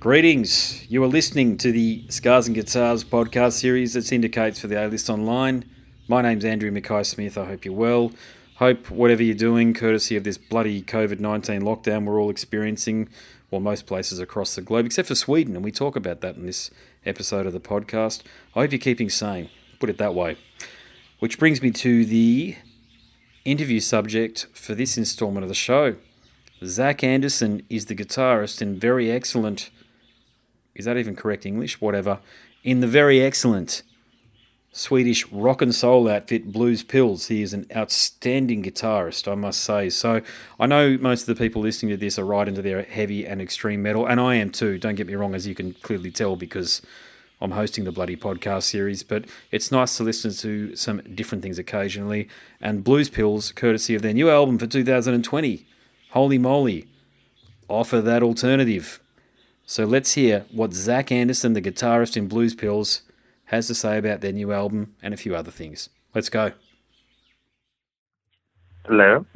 Greetings. You are listening to the Scars and Guitars podcast series that syndicates for the A List Online. My name's Andrew Mackay Smith. I hope you're well. Hope whatever you're doing, courtesy of this bloody COVID 19 lockdown we're all experiencing, well, most places across the globe, except for Sweden, and we talk about that in this episode of the podcast. I hope you're keeping sane, put it that way. Which brings me to the interview subject for this installment of the show. Zack Anderson is the guitarist and very excellent is that even correct English? Whatever. In the very excellent Swedish rock and soul outfit Blues Pills. He is an outstanding guitarist, I must say. So I know most of the people listening to this are right into their heavy and extreme metal, and I am too. Don't get me wrong, as you can clearly tell, because I'm hosting the bloody podcast series. But it's nice to listen to some different things occasionally. And Blues Pills, courtesy of their new album for 2020, Holy Moly, offer that alternative. So let's hear what Zack Anderson, the guitarist in Blues Pills, has to say about their new album and a few other things. Let's go. Hello.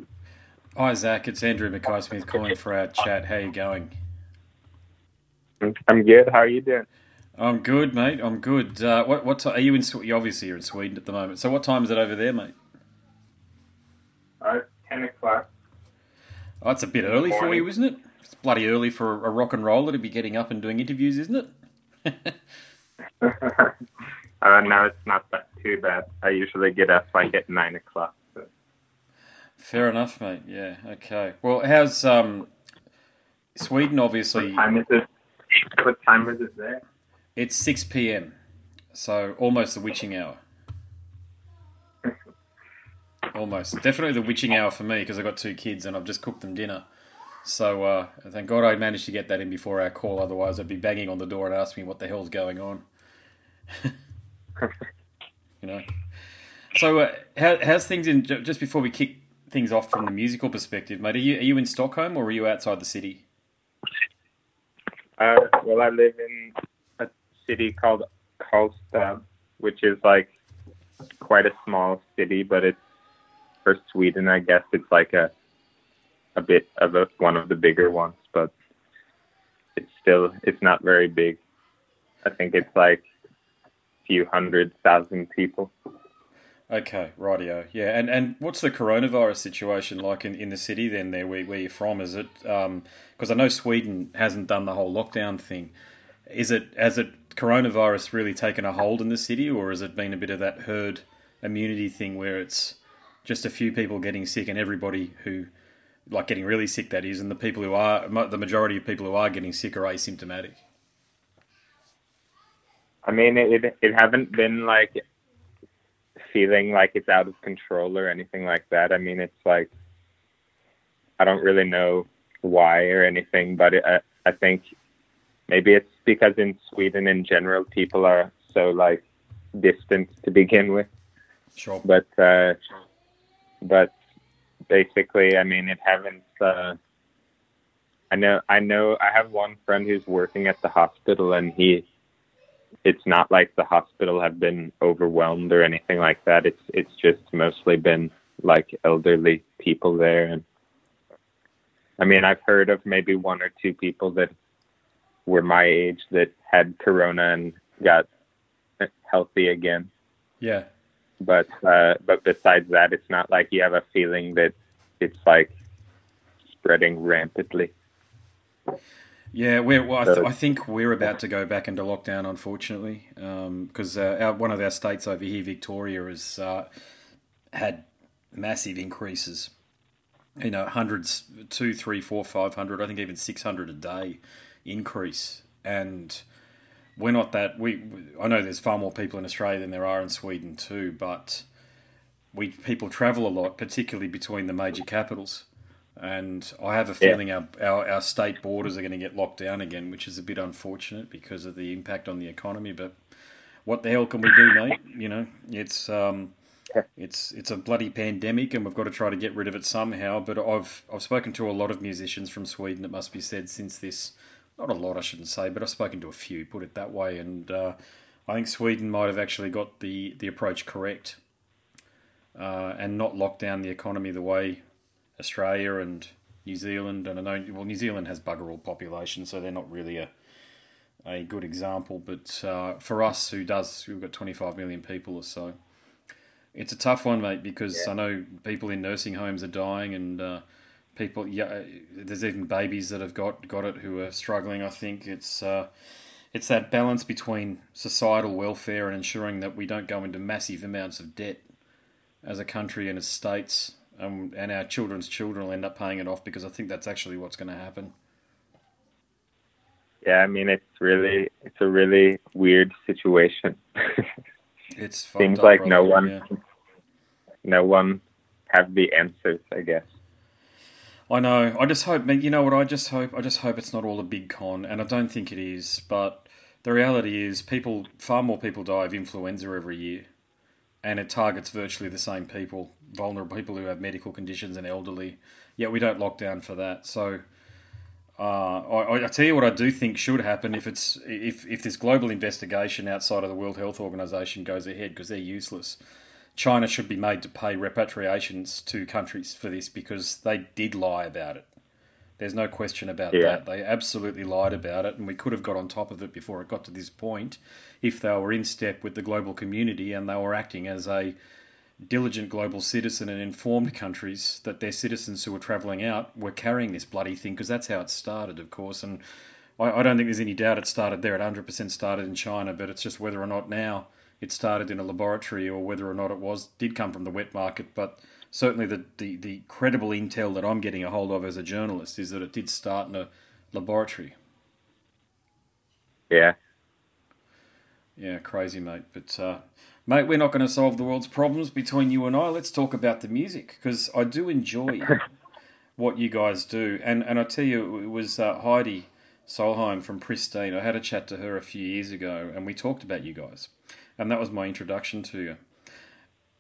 Hi, Zack. It's Andrew Mackay Smith calling for our chat. How you going? I'm good. How are you doing? I'm good, mate. I'm good. Uh, what what are you in? You obviously you're in Sweden at the moment. So what time is it over there, mate? Uh, ten o'clock. Oh, it's a bit early Morning. for you, isn't it? It's bloody early for a rock and roller to be getting up and doing interviews, isn't it? uh, no, it's not that too bad. I usually get up like at nine o'clock. So. Fair enough, mate. Yeah. Okay. Well, how's um, Sweden? Obviously. What time is it? What time is it there? It's six p.m. So almost the witching hour. almost, definitely the witching hour for me because I've got two kids and I've just cooked them dinner. So uh, thank God I managed to get that in before our call. Otherwise, I'd be banging on the door and asking me what the hell's going on. you know. So uh, how, how's things in? Just before we kick things off from the musical perspective, mate, are you are you in Stockholm or are you outside the city? Uh, well, I live in a city called Karlstad, which is like quite a small city, but it's for Sweden, I guess it's like a a bit of a, one of the bigger ones, but it's still it's not very big. I think it's like a few hundred thousand people. Okay, rightio. Yeah, and and what's the coronavirus situation like in, in the city then? There, where, where you're from, is it? Because um, I know Sweden hasn't done the whole lockdown thing. Is it has it coronavirus really taken a hold in the city, or has it been a bit of that herd immunity thing where it's just a few people getting sick and everybody who like getting really sick that is, and the people who are the majority of people who are getting sick are asymptomatic. I mean, it it haven't been like feeling like it's out of control or anything like that. I mean, it's like I don't really know why or anything, but it, I I think maybe it's because in Sweden in general people are so like distant to begin with. Sure. But uh, but basically, I mean, it haven't. Uh, I know, I know, I have one friend who's working at the hospital, and he. It's not like the hospital have been overwhelmed or anything like that. It's it's just mostly been like elderly people there, and I mean, I've heard of maybe one or two people that were my age that had corona and got healthy again. Yeah. But uh, but besides that, it's not like you have a feeling that it's like spreading rampantly. Yeah, we're, well, I, th- I, think we're about to go back into lockdown, unfortunately, because um, uh, one of our states over here, Victoria, has uh, had massive increases. You know, hundreds, two, three, four, five hundred. I think even six hundred a day increase, and we're not that. We I know there's far more people in Australia than there are in Sweden too, but we people travel a lot, particularly between the major capitals. And I have a feeling yeah. our, our, our state borders are going to get locked down again, which is a bit unfortunate because of the impact on the economy. But what the hell can we do, mate? You know, it's um, it's it's a bloody pandemic, and we've got to try to get rid of it somehow. But I've I've spoken to a lot of musicians from Sweden. It must be said since this, not a lot, I shouldn't say, but I've spoken to a few. Put it that way, and uh, I think Sweden might have actually got the the approach correct uh, and not lock down the economy the way Australia and New Zealand and I know well New Zealand has bugger all population, so they're not really a a good example. But uh, for us, who does, we've got 25 million people or so. It's a tough one, mate, because yeah. I know people in nursing homes are dying, and uh, people, yeah, there's even babies that have got, got it who are struggling. I think it's uh, it's that balance between societal welfare and ensuring that we don't go into massive amounts of debt as a country and as states, um, and our children's children will end up paying it off because I think that's actually what's going to happen. Yeah, I mean it's really it's a really weird situation. it seems up, like brother, no one yeah. no one have the answers, I guess. I know. I just hope. You know what? I just hope. I just hope it's not all a big con, and I don't think it is. But the reality is, people far more people die of influenza every year, and it targets virtually the same people, vulnerable people who have medical conditions and elderly. Yet we don't lock down for that. So uh, I, I, tell you what I do think should happen if it's if if this global investigation outside of the World Health Organization goes ahead because they're useless. China should be made to pay repatriations to countries for this because they did lie about it. There's no question about yeah. that. They absolutely lied about it, and we could have got on top of it before it got to this point if they were in step with the global community and they were acting as a diligent global citizen and informed countries that their citizens who were travelling out were carrying this bloody thing because that's how it started, of course. And I, I, don't think there's any doubt it started there. It 100% started in China, but it's just whether or not now it started in a laboratory or whether or not it was did come from the wet market. But certainly the, the, the credible intel that I'm getting a hold of as a journalist is that it did start in a laboratory. Yeah. Yeah, crazy, mate. But uh, Mate, we're not going to solve the world's problems between you and I. Let's talk about the music because I do enjoy what you guys do. And and I tell you, it was uh, Heidi Solheim from Pristine. I had a chat to her a few years ago, and we talked about you guys, and that was my introduction to you.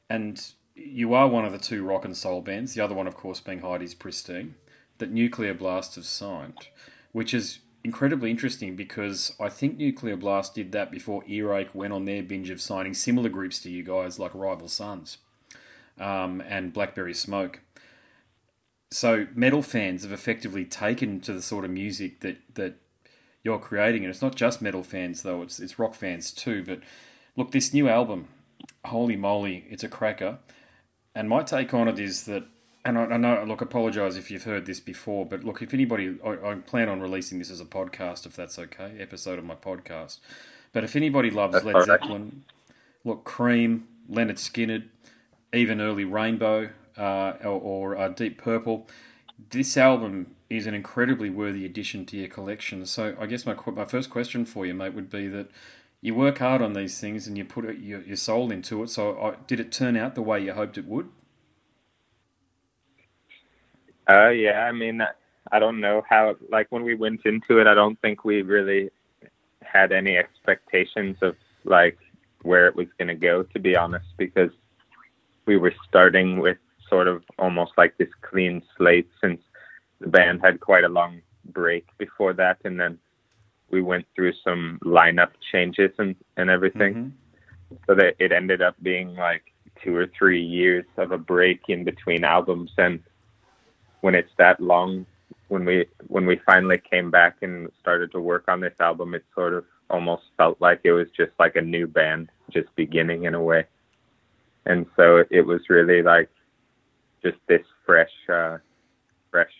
And you are one of the two rock and soul bands. The other one, of course, being Heidi's Pristine, that Nuclear Blast have signed, which is incredibly interesting because I think Nuclear Blast did that before Earache went on their binge of signing similar groups to you guys, like Rival Sons um, and Blackberry Smoke. So metal fans have effectively taken to the sort of music that that you're creating, and it's not just metal fans though; it's it's rock fans too. But look, this new album, holy moly, it's a cracker. And my take on it is that and I, I know, look, apologise if you've heard this before, but look, if anybody, I, I, plan on releasing this as a podcast, if that's okay, episode of my podcast. But if anybody loves that's Led Zeppelin, look, Cream, Lynyrd Skynyrd, even early Rainbow uh, or, or uh, Deep Purple, this album is an incredibly worthy addition to your collection. So I guess my my first question for you, mate, would be that you work hard on these things and you put your, your soul into it. So I, did it turn out the way you hoped it would? Uh, yeah, I mean, I don't know how. Like when we went into it, I don't think we really had any expectations of like where it was going to go. To be honest, because we were starting with sort of almost like this clean slate since the band had quite a long break before that, and then we went through some lineup changes and and everything. Mm-hmm. So that it ended up being like two or three years of a break in between albums and when it's that long when we when we finally came back and started to work on this album it sort of almost felt like it was just like a new band just beginning in a way and so it was really like just this fresh uh fresh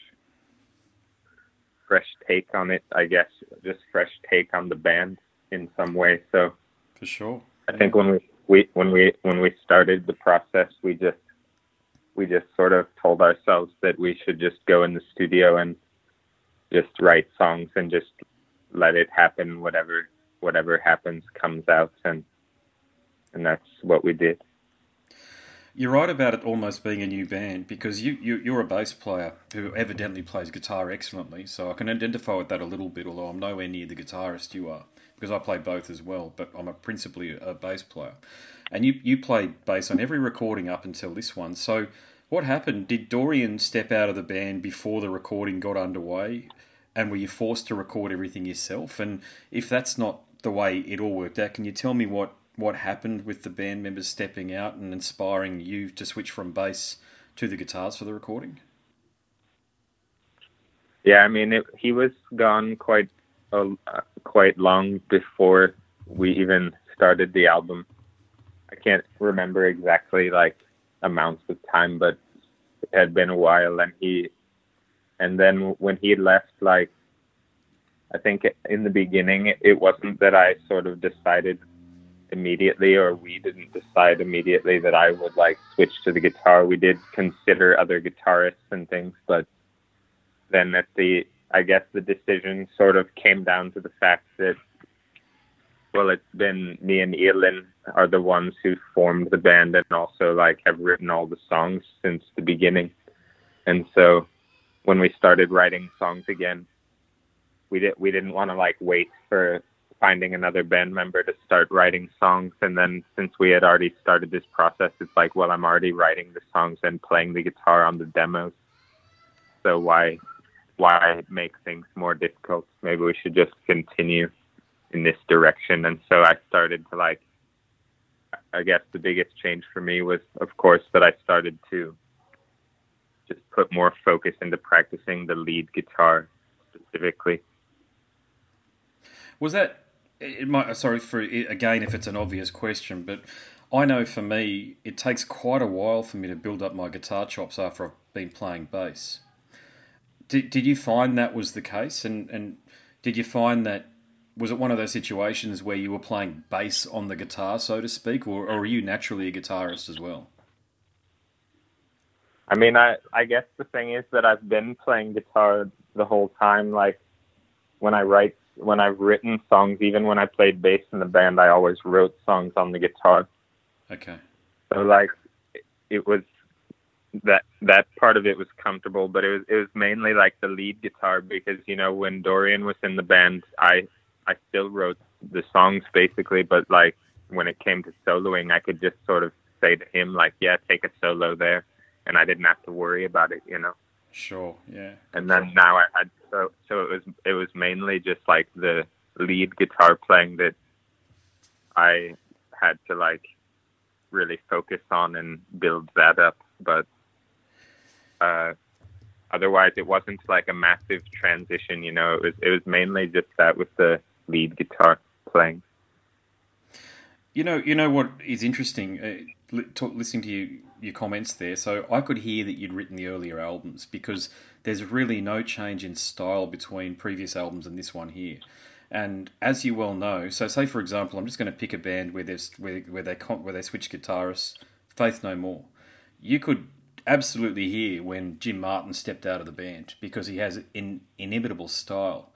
fresh take on it i guess. Just fresh take on the band in some way. So for sure. I think when we, we when we when we started the process we just we just sort of told ourselves that we should just go in the studio and just write songs and just let it happen whatever whatever happens comes out. And and that's what we did you're right about it almost being a new band because you, you you're a bass player who evidently plays guitar excellently so i can identify with that a little bit although i'm nowhere near the guitarist you are because i play both as well but i'm a principally a bass player and you you played bass on every recording up until this one. So what happened? Did Dorian step out of the band before the recording got underway, and were you forced to record everything yourself? And if that's not the way it all worked out, can you tell me what what happened with the band members stepping out and inspiring you to switch from bass to the guitars for the recording? Yeah, I mean, it, he was gone quite uh, quite long before we even started the album. I can't remember exactly like amounts of time, but it had been a while. And he, and then when he left, like I think in the beginning, it wasn't that I sort of decided immediately, or we didn't decide immediately that I would like switch to the guitar. We did consider other guitarists and things, but then at the, I guess the decision sort of came down to the fact that, well, it's been me and Elin are the ones who formed the band and also like have written all the songs since the beginning. And so when we started writing songs again, we did we didn't want to like wait for finding another band member to start writing songs. And then since we had already started this process it's like well I'm already writing the songs and playing the guitar on the demos. So why why make things more difficult? Maybe we should just continue in this direction. And so I started to like I guess the biggest change for me was of course that I started to just put more focus into practicing the lead guitar specifically. Was that it might sorry for again if it's an obvious question, but I know for me it takes quite a while for me to build up my guitar chops after I've been playing bass. Did did you find that was the case, and and did you find that was it one of those situations where you were playing bass on the guitar, so to speak, or, or are you naturally a guitarist as well? I mean, I I guess the thing is that I've been playing guitar the whole time. Like when I write when I've written songs, even when I played bass in the band, I always wrote songs on the guitar. Okay. So like, it was that that part of it was comfortable, but it was it was mainly like the lead guitar because you know when Dorian was in the band, I I still wrote the songs basically, but like when it came to soloing, I could just sort of say to him like, yeah, take a solo there, and I didn't have to worry about it, you know. Sure. Yeah. And then now I, had so so it was it was mainly just like the lead guitar playing that I had to like really focus on and build that up. But uh, otherwise, it wasn't like a massive transition. You know, it was it was mainly just that with the lead guitar playing. You know, you know what is interesting. Uh, listening to you your comments there. So I could hear that you'd written the earlier albums because there's really no change in style between previous albums and this one here. And as you well know, so say for example, I'm just going to pick a band where there's where where they where they switch guitarists, Faith No More. You could absolutely hear when Jim Martin stepped out of the band because he has an inimitable style.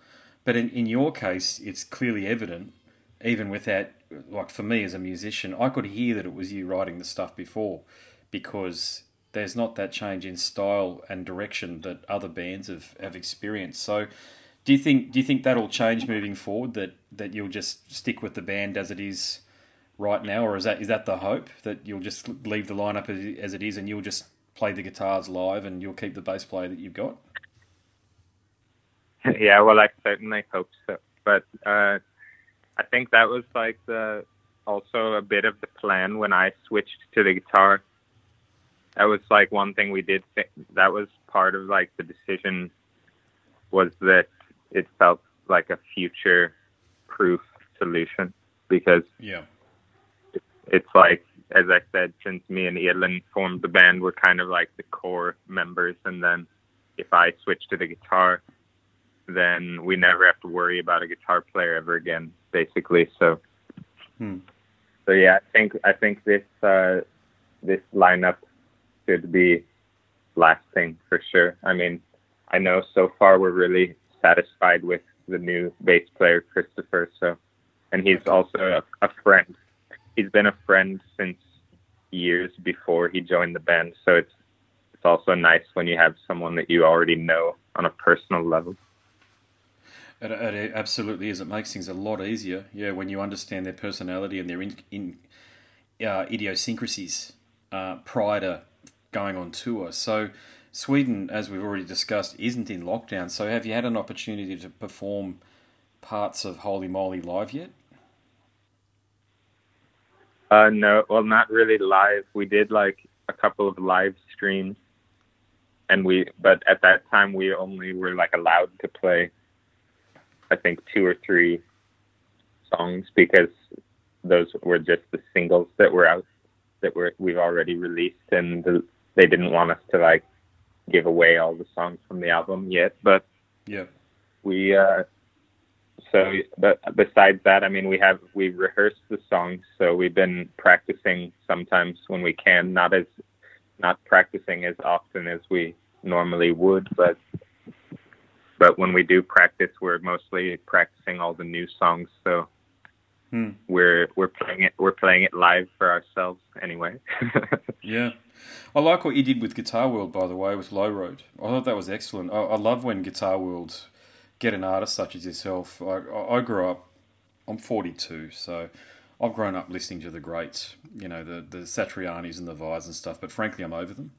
But in, in your case, it's clearly evident, even without, like for me as a musician, I could hear that it was you writing the stuff before because there's not that change in style and direction that other bands have, have experienced. So, do you think do you think that'll change moving forward? That that you'll just stick with the band as it is right now, or is that is that the hope that you'll just leave the lineup as, it is and you'll just play the guitars live and you'll keep the bass player that you've got? Yeah, well, I certainly hope so. But uh, I think that was like the also a bit of the plan when I switched to the guitar that was like one thing we did. Think, that was part of like the decision was that it felt like a future proof solution because yeah, it, it's like as I said, since me and Elin formed the band, we're kind of like the core members, and then if I switch to the guitar, then we never have to worry about a guitar player ever again, basically. So, hmm. so yeah, I think I think this uh, this lineup should be lasting for sure. I mean, I know so far we're really satisfied with the new bass player Christopher. So, and he's also a, a friend. He's been a friend since years before he joined the band. So it's it's also nice when you have someone that you already know on a personal level. It, it absolutely is. It makes things a lot easier. Yeah, when you understand their personality and their in, in uh, idiosyncrasies uh, prior to going on tour. So Sweden, as we've already discussed, isn't in lockdown. So have you had an opportunity to perform parts of Holy Moly live yet? Uh, no, well, not really live. We did like a couple of live streams, and we, but at that time we only were like allowed to play I think two or three songs because those were just the singles that were out that were we've already released, and the, they didn't want us to like give away all the songs from the album yet. But yeah, we uh, so but besides that, I mean, we have we rehearsed the songs, so we've been practicing sometimes when we can, not as not practicing as often as we normally would, but but when we do practice, we're mostly practicing all the new songs. So hmm. we're we're playing it we're playing it live for ourselves anyway. yeah, I like what you did with Guitar World, by the way, with Low Road. I thought that was excellent. I, I love when Guitar World get an artist such as yourself. I, I grew up. I'm 42, so I've grown up listening to the greats. You know, the the Satrianis and the Vais and stuff. But frankly, I'm over them.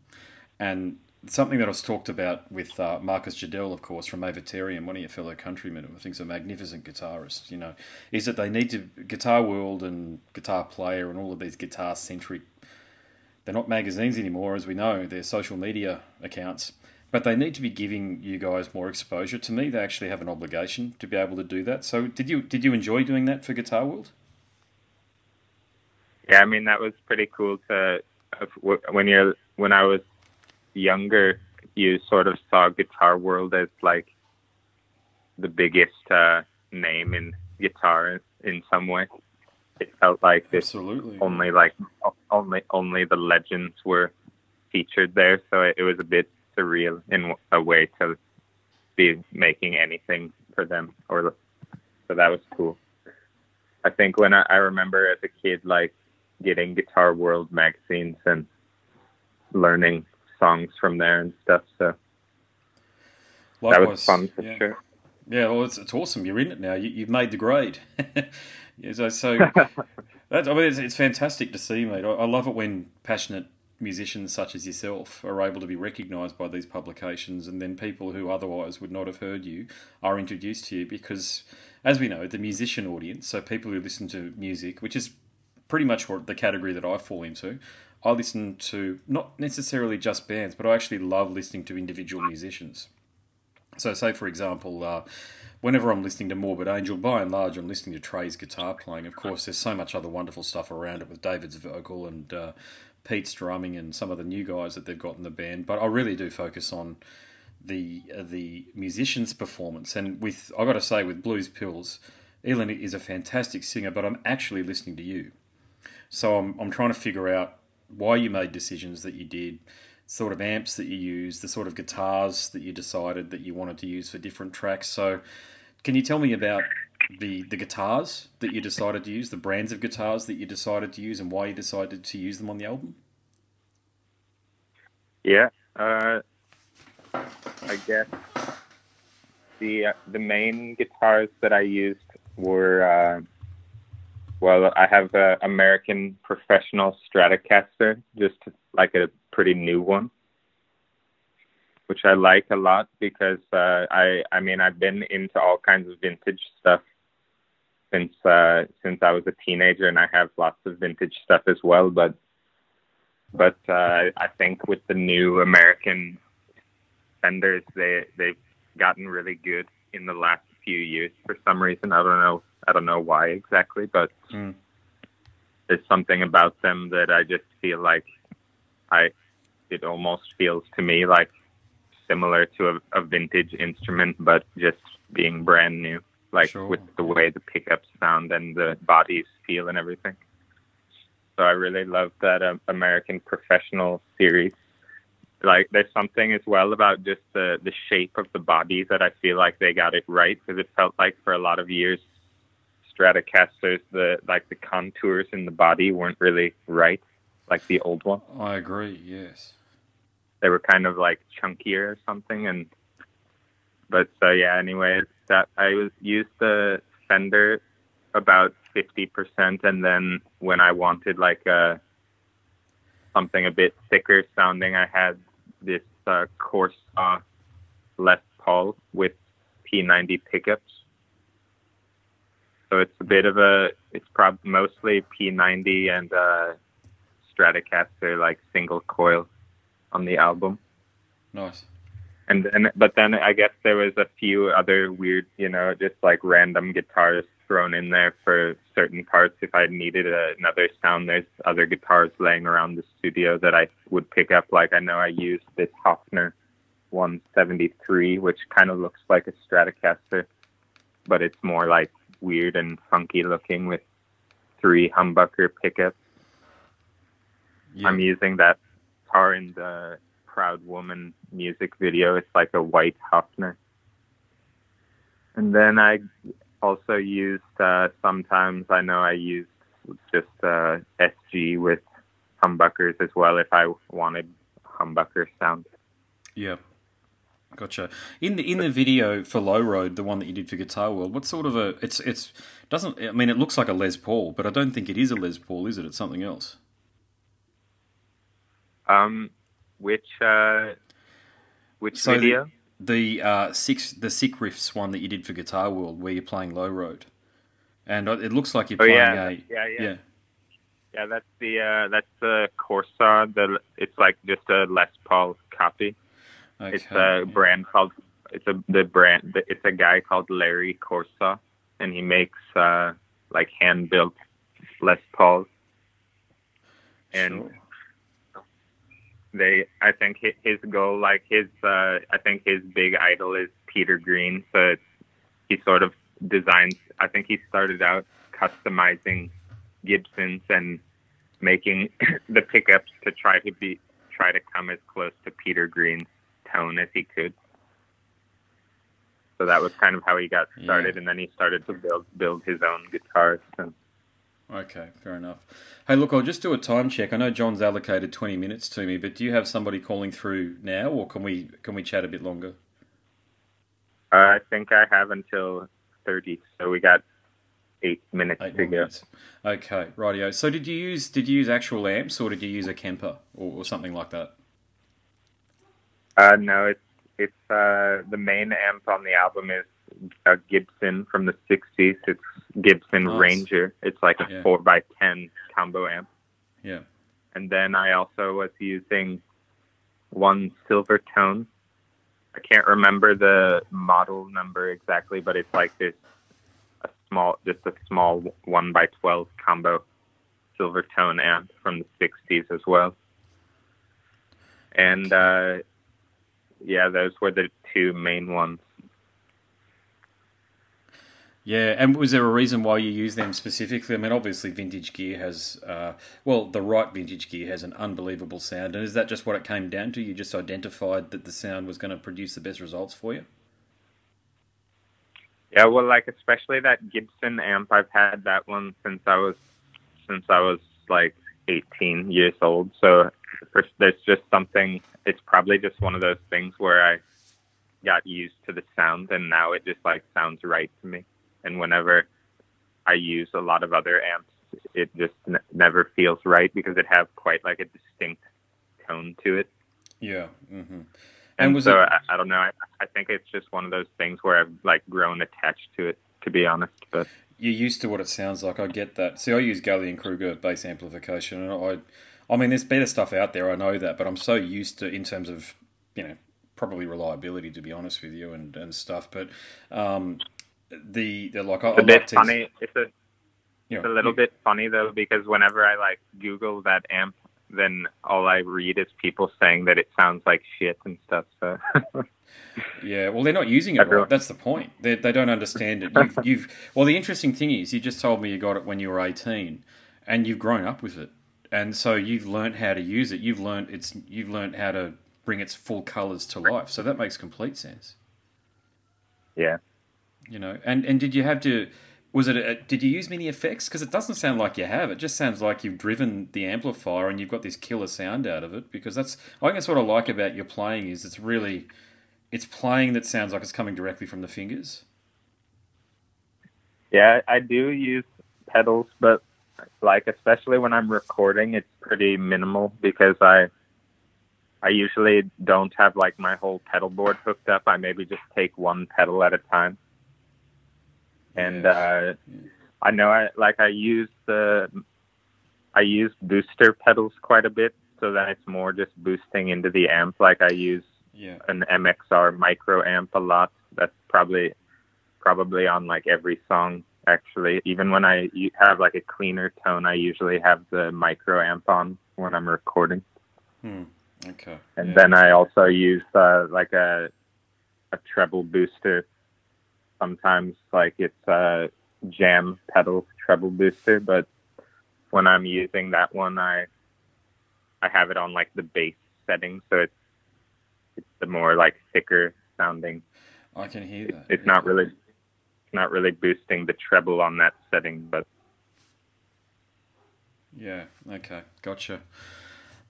And something that I was talked about with uh, Marcus Jidell, of course, from Avatarium, one of your fellow countrymen, who I think is a magnificent guitarist, you know, is that they need to, Guitar World and Guitar Player and all of these guitar centric, they're not magazines anymore, as we know, they're social media accounts, but they need to be giving you guys more exposure. To me, they actually have an obligation to be able to do that. So, did you did you enjoy doing that for Guitar World? Yeah, I mean that was pretty cool to when you're when I was younger, you sort of saw Guitar World as like the biggest uh, name in guitar in some way. It felt like this Absolutely. only like only only the legends were featured there, so it, it was a bit surreal in a way to be making anything for them. Or so that was cool. I think when I, I remember as a kid, like getting Guitar World magazines and learning songs from there and stuff. So Likewise, that was fun for yeah. sure. Yeah, well, it's, it's awesome. You're in it now. You, have made the grade. yeah, so, so that, I mean, it's, it's, fantastic to see, mate. I, I, love it when passionate musicians such as yourself are able to be recognised by these publications, and then people who otherwise would not have heard you are introduced to you. Because, as we know, the musician audience, so people who listen to music, which is pretty much what the category that I fall into, I listen to not necessarily just bands, but I actually love listening to individual musicians. So, say for example, uh, whenever I'm listening to Morbid Angel, by and large, I'm listening to Trey's guitar playing. Of course, there's so much other wonderful stuff around it with David's vocal and uh, Pete's drumming and some of the new guys that they've got in the band. But I really do focus on the uh, the musician's performance. And with I got to say, with Blues Pills, Elin is a fantastic singer, but I'm actually listening to you. So I'm I'm trying to figure out why you made decisions that you did, sort of amps that you used, the sort of guitars that you decided that you wanted to use for different tracks. So, can you tell me about the the guitars that you decided to use, the brands of guitars that you decided to use, and why you decided to use them on the album? Yeah, uh, I guess the uh, the main guitars that I used were. Uh, well, I have an American Professional Stratocaster, just like a pretty new one, which I like a lot because uh, I I mean I've been into all kinds of vintage stuff since uh, since I was a teenager, and I have lots of vintage stuff as well. But but uh, I think with the new American Fenders, they they've gotten really good in the last few years for some reason. I don't know I don't know why exactly, but mm. there's something about them that I just feel like I it almost feels to me like similar to a, a vintage instrument, but just being brand new, like sure. with the way the pickups sound and the bodies feel and everything. So I really love that um, American Professional series. Like, there's something as well about just the the shape of the bodies that I feel like they got it right because it felt like for a lot of years Stratocasters, the like the contours in the body weren't really right, like the old one. I agree. Yes, they were kind of like chunkier or something, and but so yeah. Anyway, that I was used the Fender about fifty percent, and then when I wanted like a something a bit thicker sounding, I had this uh, Corsa Les Paul with P90 pickups so it's a bit of a, it's probably mostly P90 and uh, Stratocaster, like single coil on the album. Nice. And then, but then I guess there was a few other weird, you know, just like random guitars thrown in there for certain parts. If I needed a, another sound, there's other guitars laying around the studio that I would pick up. Like I know I used this Hofner 173, which kind of looks like a Stratocaster, but it's more like weird and funky looking with three humbucker pickups. Yeah. I'm using that guitar in the Proud Woman music video. It's like a white Hofner. And then I also used uh, sometimes I know I used just uh, SG with humbuckers as well if I wanted humbucker sound. Yeah. Gotcha. In the in the video for Low Road, the one that you did for Guitar World, what sort of a it's it's doesn't I mean it looks like a Les Paul, but I don't think it is a Les Paul, is it? It's something else. Um, which uh, which So the- video? The uh, six the sick riffs one that you did for Guitar World, where you're playing Low Road, and it looks like you're Oh, playing yeah. a Yeah, yeah. yeah Yeah, that's the uh, that's the Corsa. The it's like just a Les Paul copy. okay. It's a brand called it's a the brand it's a guy called Larry Corsa, and he makes uh, like hand built Les Pauls. And Sure. They, I think hi- his goal, like his, uh, I think his big idol is Peter Green. So it's, he sort of designs. I think he started out customizing Gibsons and making the pickups to try to be try to come as close to Peter Green's tone as he could. So that was kind of how he got Yeah. started, and then he started to build build his own guitars. And Okay, fair enough. Hey, look, I'll just do a time check. I know John's allocated twenty minutes to me, but do you have somebody calling through now, or can we can we chat a bit longer? uh, I think I have until thirty, so we got eight minutes Eight to go. minutes. Okay, rightio. So did you use did you use actual amps or did you use a Kemper or, or something like that? Uh, no, it's it's uh, the main amp on the album is a Gibson from the '60s. It's Gibson Nice. Ranger. It's like a Yeah. four by ten combo amp. Yeah. And then I also was using one silver tone. I can't remember the model number exactly, but it's like this a small, just a small one by twelve combo silver tone amp from the '60s as well. And uh, yeah, those were the two main ones. Yeah, and was there a reason why you use them specifically? I mean, obviously, vintage gear has, uh, well, the right vintage gear has an unbelievable sound, and is that just what it came down to? You just identified that the sound was going to produce the best results for you. Yeah, well, like especially that Gibson amp, I've had that one since I was since I was like 18 years old. So there's just something. It's probably just one of those things where I got used to the sound, and now it just like sounds right to me. And whenever I use a lot of other amps, it just n- never feels right because it has quite like a distinct tone to it. Yeah. hmm And, And was so it? I, I don't know. I, I think it's just one of those things where I've like grown attached to it, to be honest. But You're used to what it sounds like. I get that. See, I use Gallien-Krueger bass amplification, and I, I mean, there's better stuff out there. I know that, but I'm so used to in terms of, you know, probably reliability, to be honest with you, and and stuff. But um, the, the like, I, it's a I bit like funny. It's a you know, it's a little you- bit funny though because whenever I like Google that amp, then all I read is people saying that it sounds like shit and stuff. So Yeah, well, they're not using it right. That's the point. They, they don't understand it. You've, you've well, the interesting thing is, you just told me you got it when you were eighteen, and you've grown up with it, and so you've learned how to use it. You've learned it's you've learned how to bring its full colours to life. So that makes complete sense. yeah, You know, and and did you have to? Was it? A, did you use many effects? Because it doesn't sound like you have. It just sounds like you've driven the amplifier and you've got this killer sound out of it. Because that's I think that's what I like about your playing is it's really, it's playing that sounds like it's coming directly from the fingers. yeah, I do use pedals, but like especially when I'm recording, it's pretty minimal because I I usually don't have like my whole pedal board hooked up. I maybe just take one pedal at a time. And uh, I know I like I use the I use booster pedals quite a bit, so that it's more just boosting into the amp. Like I use yeah. an MXR micro amp a lot. That's probably probably on like every song actually. Even when I have like a cleaner tone, I usually have the micro amp on when I'm recording. Hmm. Okay. And yeah. then I also use uh, like a a treble booster. Sometimes like it's a jam pedal treble booster, but when I'm using that one, I I have it on like the bass setting, so it's it's the more like thicker sounding. Oh, I can hear that. It's not really not really boosting the treble on that setting, but yeah, okay, gotcha.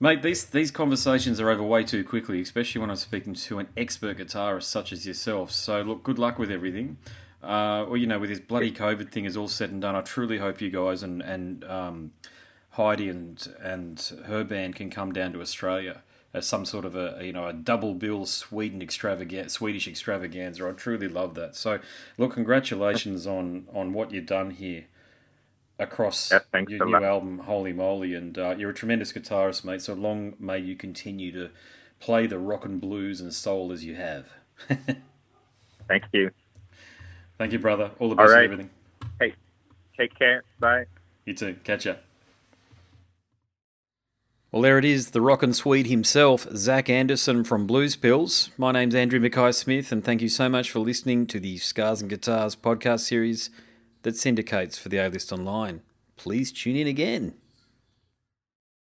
Mate, these these conversations are over way too quickly, especially when I'm speaking to an expert guitarist such as yourself. So, look, good luck with everything. Uh, well, you know, with this bloody COVID thing is all said and done, I truly hope you guys and and um, Heidi and and her band can come down to Australia as some sort of a you know a double bill Sweden extravaganza, Swedish extravaganza. I truly love that. So, look, congratulations on on what you've done here across Yeah, your new album, Holy Moly, and uh, you're a tremendous guitarist, mate. So long may you continue to play the rock and blues and soul as you have. thank you. Thank you, brother. All the best right. with everything. Take care. Bye. You too. Catch ya. Well, there it is, the rock and Swede himself, Zack Anderson from Blues Pills. My name's Andrew Mackay Smith, and thank you so much for listening to the Scars and Guitars podcast series that syndicates for the A List Online. Please tune in again.